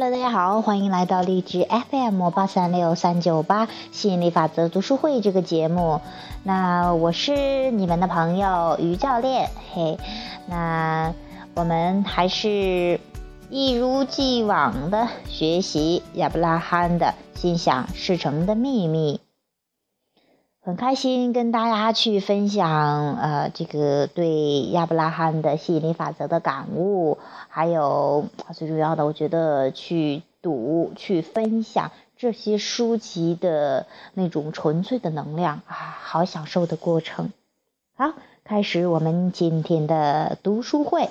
Hello，大家好，欢迎来到荔枝 FM 八三六三九八吸引力法则读书会这个节目。那我是你们的朋友于教练，嘿，那我们还是一如既往的学习亚伯拉罕的心想事成的秘密。很开心跟大家去分享，呃，这个对亚伯拉罕的吸引力法则的感悟，还有最主要的，我觉得去读、去分享这些书籍的那种纯粹的能量啊，好享受的过程。好，开始我们今天的读书会，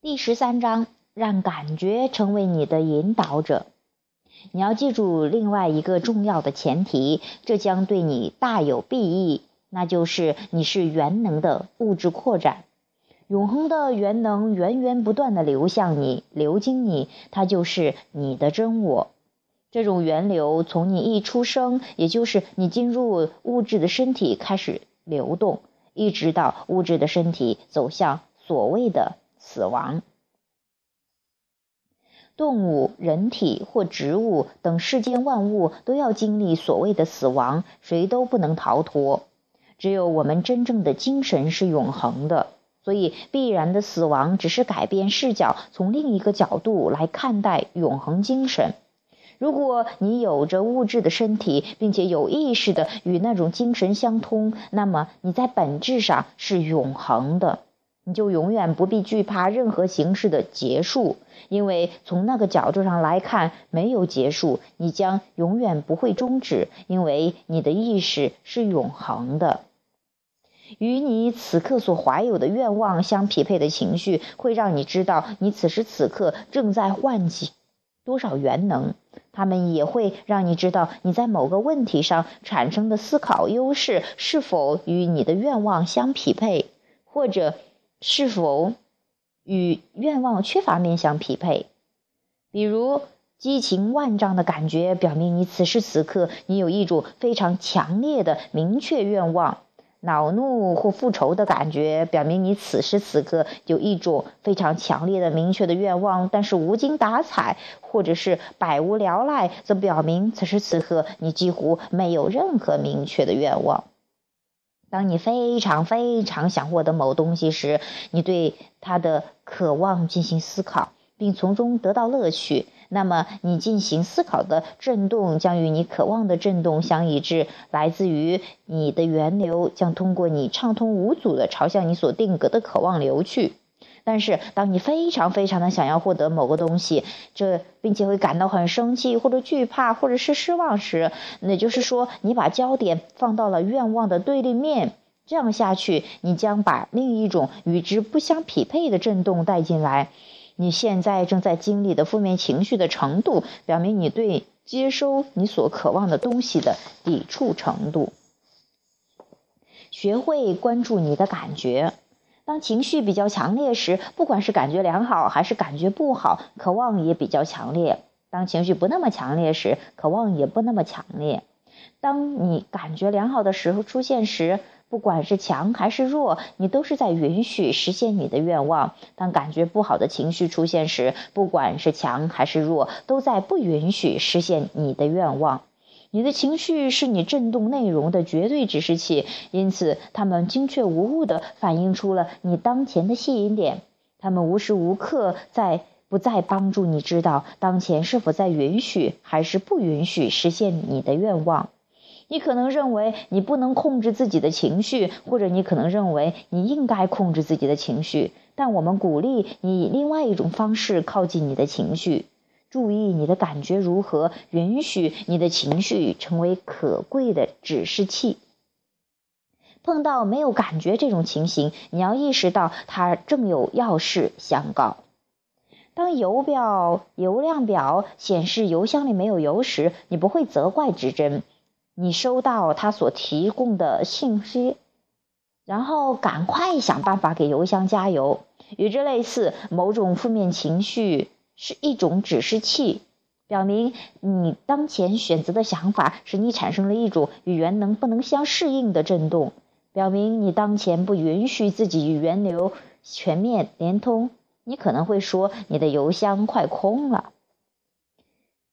第十三章，让感觉成为你的引导者。你要记住另外一个重要的前提，这将对你大有裨益，那就是你是元能的物质扩展，永恒的元能源源不断的流向你，流经你，它就是你的真我。这种源流从你一出生，也就是你进入物质的身体开始流动，一直到物质的身体走向所谓的死亡。动物、人体或植物等世间万物都要经历所谓的死亡，谁都不能逃脱。只有我们真正的精神是永恒的，所以必然的死亡只是改变视角，从另一个角度来看待永恒精神。如果你有着物质的身体，并且有意识的与那种精神相通，那么你在本质上是永恒的。你就永远不必惧怕任何形式的结束，因为从那个角度上来看，没有结束，你将永远不会终止，因为你的意识是永恒的。与你此刻所怀有的愿望相匹配的情绪，会让你知道你此时此刻正在唤起多少元能。他们也会让你知道你在某个问题上产生的思考优势是否与你的愿望相匹配，或者。是否与愿望缺乏面相匹配？比如激情万丈的感觉，表明你此时此刻你有一种非常强烈的明确愿望；恼怒或复仇的感觉，表明你此时此刻有一种非常强烈的明确的愿望，但是无精打采；或者是百无聊赖，则表明此时此刻你几乎没有任何明确的愿望。当你非常非常想获得某东西时，你对它的渴望进行思考，并从中得到乐趣。那么，你进行思考的震动将与你渴望的震动相一致，来自于你的源流将通过你畅通无阻的朝向你所定格的渴望流去。但是，当你非常非常的想要获得某个东西，这并且会感到很生气或者惧怕或者是失望时，那就是说你把焦点放到了愿望的对立面。这样下去，你将把另一种与之不相匹配的震动带进来。你现在正在经历的负面情绪的程度，表明你对接收你所渴望的东西的抵触程度。学会关注你的感觉。当情绪比较强烈时，不管是感觉良好还是感觉不好，渴望也比较强烈。当情绪不那么强烈时，渴望也不那么强烈。当你感觉良好的时候出现时，不管是强还是弱，你都是在允许实现你的愿望。当感觉不好的情绪出现时，不管是强还是弱，都在不允许实现你的愿望。你的情绪是你振动内容的绝对指示器，因此它们精确无误地反映出了你当前的吸引点。它们无时无刻在不再帮助你知道当前是否在允许还是不允许实现你的愿望。你可能认为你不能控制自己的情绪，或者你可能认为你应该控制自己的情绪。但我们鼓励你以另外一种方式靠近你的情绪。注意你的感觉如何，允许你的情绪成为可贵的指示器。碰到没有感觉这种情形，你要意识到它正有要事相告。当油表油量表显示油箱里没有油时，你不会责怪指针，你收到它所提供的信息，然后赶快想办法给油箱加油。与之类似，某种负面情绪。是一种指示器，表明你当前选择的想法使你产生了一种与原能不能相适应的震动，表明你当前不允许自己与源流全面连通，你可能会说，你的邮箱快空了。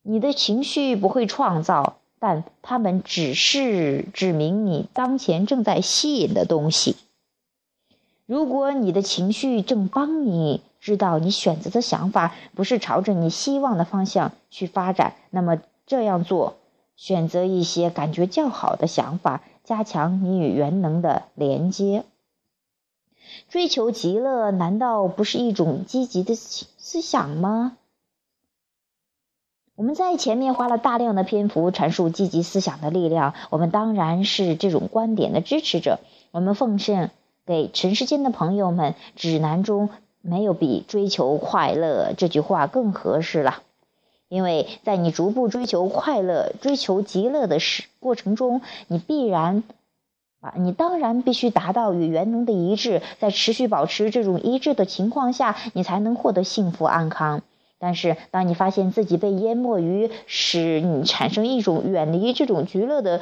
你的情绪不会创造，但它们只是指明你当前正在吸引的东西。如果你的情绪正帮你知道你选择的想法不是朝着你希望的方向去发展，那么这样做，选择一些感觉较好的想法，加强你与原能的连接。追求极乐，难道不是一种积极的思想吗？我们在前面花了大量的篇幅阐述积极思想的力量，我们当然是这种观点的支持者。我们奉献给尘世间的朋友们，指南中没有比“追求快乐”这句话更合适了，因为在你逐步追求快乐、追求极乐的时过程中，你必然啊，你当然必须达到与原能的一致，在持续保持这种一致的情况下，你才能获得幸福安康。但是，当你发现自己被淹没于使你产生一种远离这种极乐的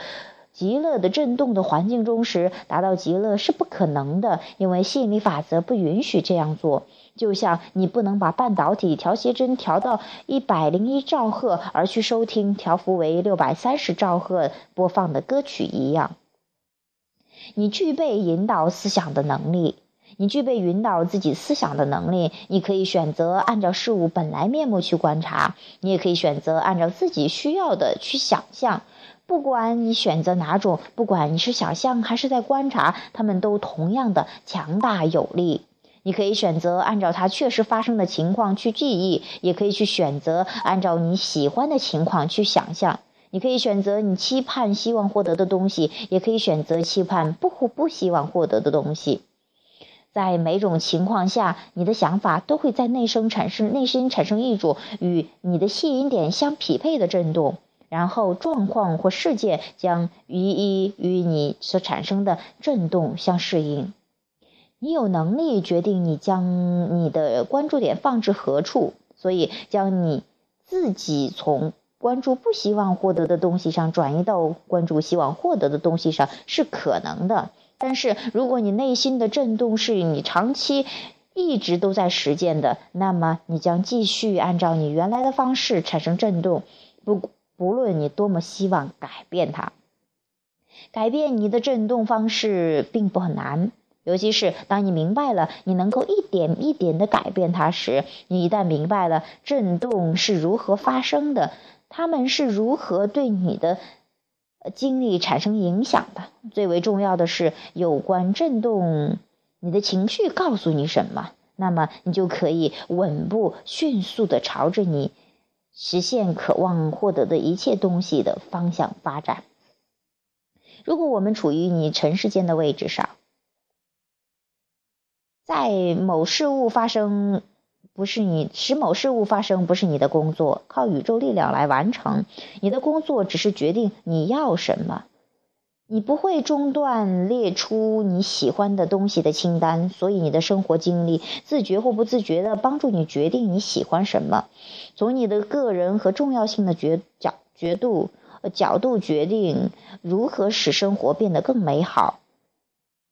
极乐的震动的环境中时，达到极乐是不可能的，因为吸引力法则不允许这样做。就像你不能把半导体调谐针调到一百零一兆赫，而去收听调幅为六百三十兆赫播放的歌曲一样。你具备引导思想的能力。你具备引导自己思想的能力，你可以选择按照事物本来面目去观察，你也可以选择按照自己需要的去想象。不管你选择哪种，不管你是想象还是在观察，他们都同样的强大有力。你可以选择按照它确实发生的情况去记忆，也可以去选择按照你喜欢的情况去想象。你可以选择你期盼、希望获得的东西，也可以选择期盼不不希望获得的东西。在每种情况下，你的想法都会在内生产生内心产生一种与你的吸引点相匹配的震动，然后状况或事件将一一与你所产生的震动相适应。你有能力决定你将你的关注点放置何处，所以将你自己从关注不希望获得的东西上转移到关注希望获得的东西上是可能的。但是，如果你内心的震动是你长期一直都在实践的，那么你将继续按照你原来的方式产生震动，不不论你多么希望改变它。改变你的震动方式并不很难，尤其是当你明白了你能够一点一点的改变它时。你一旦明白了震动是如何发生的，它们是如何对你的。经历产生影响的，最为重要的是有关震动，你的情绪告诉你什么，那么你就可以稳步、迅速的朝着你实现渴望获得的一切东西的方向发展。如果我们处于你尘世间的位置上，在某事物发生。不是你使某事物发生，不是你的工作，靠宇宙力量来完成。你的工作只是决定你要什么。你不会中断列出你喜欢的东西的清单，所以你的生活经历自觉或不自觉的帮助你决定你喜欢什么。从你的个人和重要性的角角角度角度决定如何使生活变得更美好。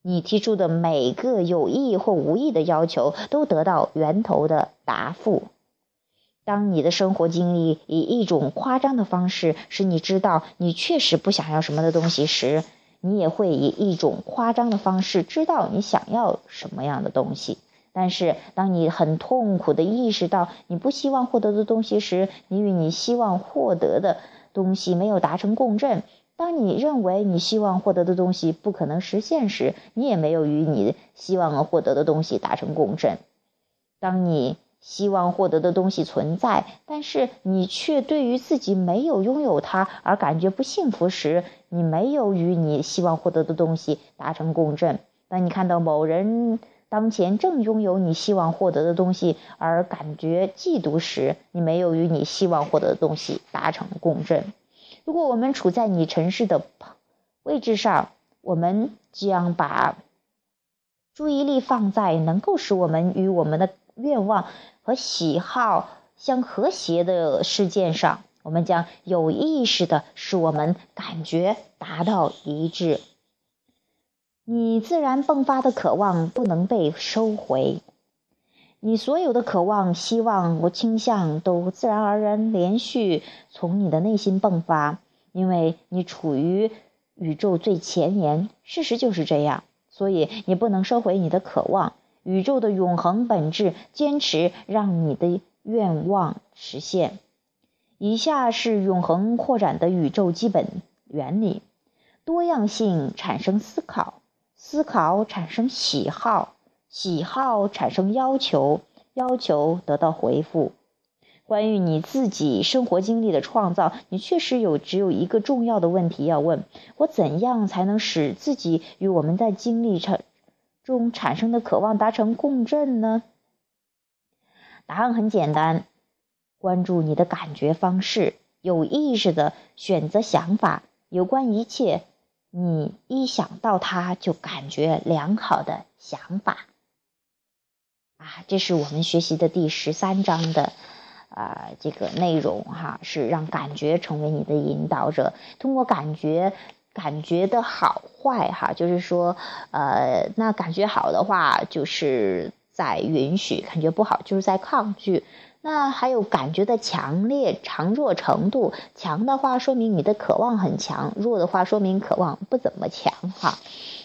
你提出的每个有意或无意的要求都得到源头的答复。当你的生活经历以一种夸张的方式使你知道你确实不想要什么的东西时，你也会以一种夸张的方式知道你想要什么样的东西。但是，当你很痛苦地意识到你不希望获得的东西时，你与你希望获得的东西没有达成共振。当你认为你希望获得的东西不可能实现时，你也没有与你希望获得的东西达成共振。当你希望获得的东西存在，但是你却对于自己没有拥有它而感觉不幸福时，你没有与你希望获得的东西达成共振。当你看到某人当前正拥有你希望获得的东西而感觉嫉妒时，你没有与你希望获得的东西达成共振。如果我们处在你城市的位置上，我们将把注意力放在能够使我们与我们的愿望和喜好相和谐的事件上。我们将有意识的使我们感觉达到一致。你自然迸发的渴望不能被收回。你所有的渴望、希望或倾向都自然而然连续从你的内心迸发，因为你处于宇宙最前沿。事实就是这样，所以你不能收回你的渴望。宇宙的永恒本质坚持让你的愿望实现。以下是永恒扩展的宇宙基本原理：多样性产生思考，思考产生喜好。喜好产生要求，要求得到回复。关于你自己生活经历的创造，你确实有只有一个重要的问题要问：我怎样才能使自己与我们在经历成中产生的渴望达成共振呢？答案很简单：关注你的感觉方式，有意识的选择想法，有关一切你一想到它就感觉良好的想法。啊，这是我们学习的第十三章的，啊，这个内容哈，是让感觉成为你的引导者，通过感觉，感觉的好坏哈，就是说，呃，那感觉好的话，就是在允许；感觉不好，就是在抗拒。那还有感觉的强烈、强弱程度，强的话说明你的渴望很强，弱的话说明渴望不怎么强哈。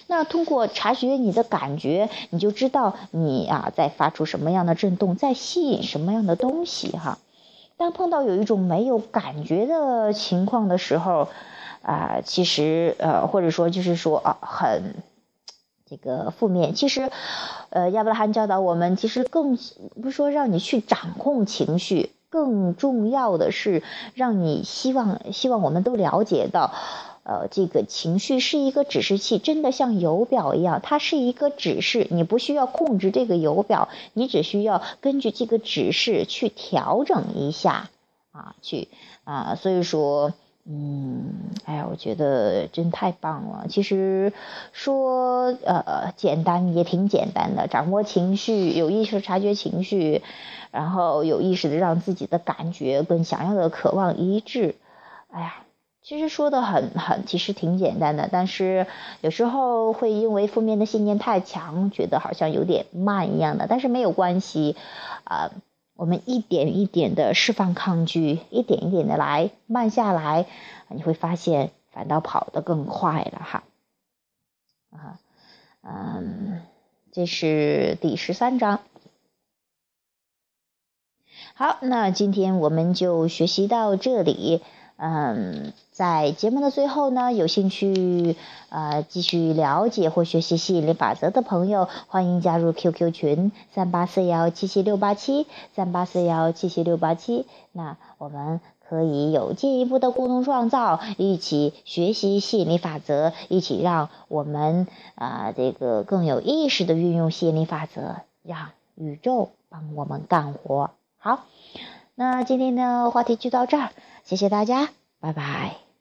那通过察觉你的感觉，你就知道你啊在发出什么样的震动，在吸引什么样的东西哈。当碰到有一种没有感觉的情况的时候，啊，其实呃或者说就是说啊很这个负面。其实，呃亚伯拉罕教导我们，其实更不是说让你去掌控情绪，更重要的是让你希望希望我们都了解到。呃，这个情绪是一个指示器，真的像油表一样，它是一个指示，你不需要控制这个油表，你只需要根据这个指示去调整一下啊，去啊，所以说，嗯，哎呀，我觉得真太棒了。其实说呃简单也挺简单的，掌握情绪，有意识察觉情绪，然后有意识的让自己的感觉跟想要的渴望一致，哎呀。其实说的很很，其实挺简单的，但是有时候会因为负面的信念太强，觉得好像有点慢一样的。但是没有关系，啊，我们一点一点的释放抗拒，一点一点的来慢下来，你会发现反倒跑得更快了哈。啊，嗯，这是第十三章。好，那今天我们就学习到这里。嗯，在节目的最后呢，有兴趣呃继续了解或学习吸引力法则的朋友，欢迎加入 QQ 群三八四幺七七六八七三八四幺七七六八七。那我们可以有进一步的互动创造，一起学习吸引力法则，一起让我们啊这个更有意识的运用吸引力法则，让宇宙帮我们干活。好，那今天的话题就到这儿。谢谢大家，拜拜。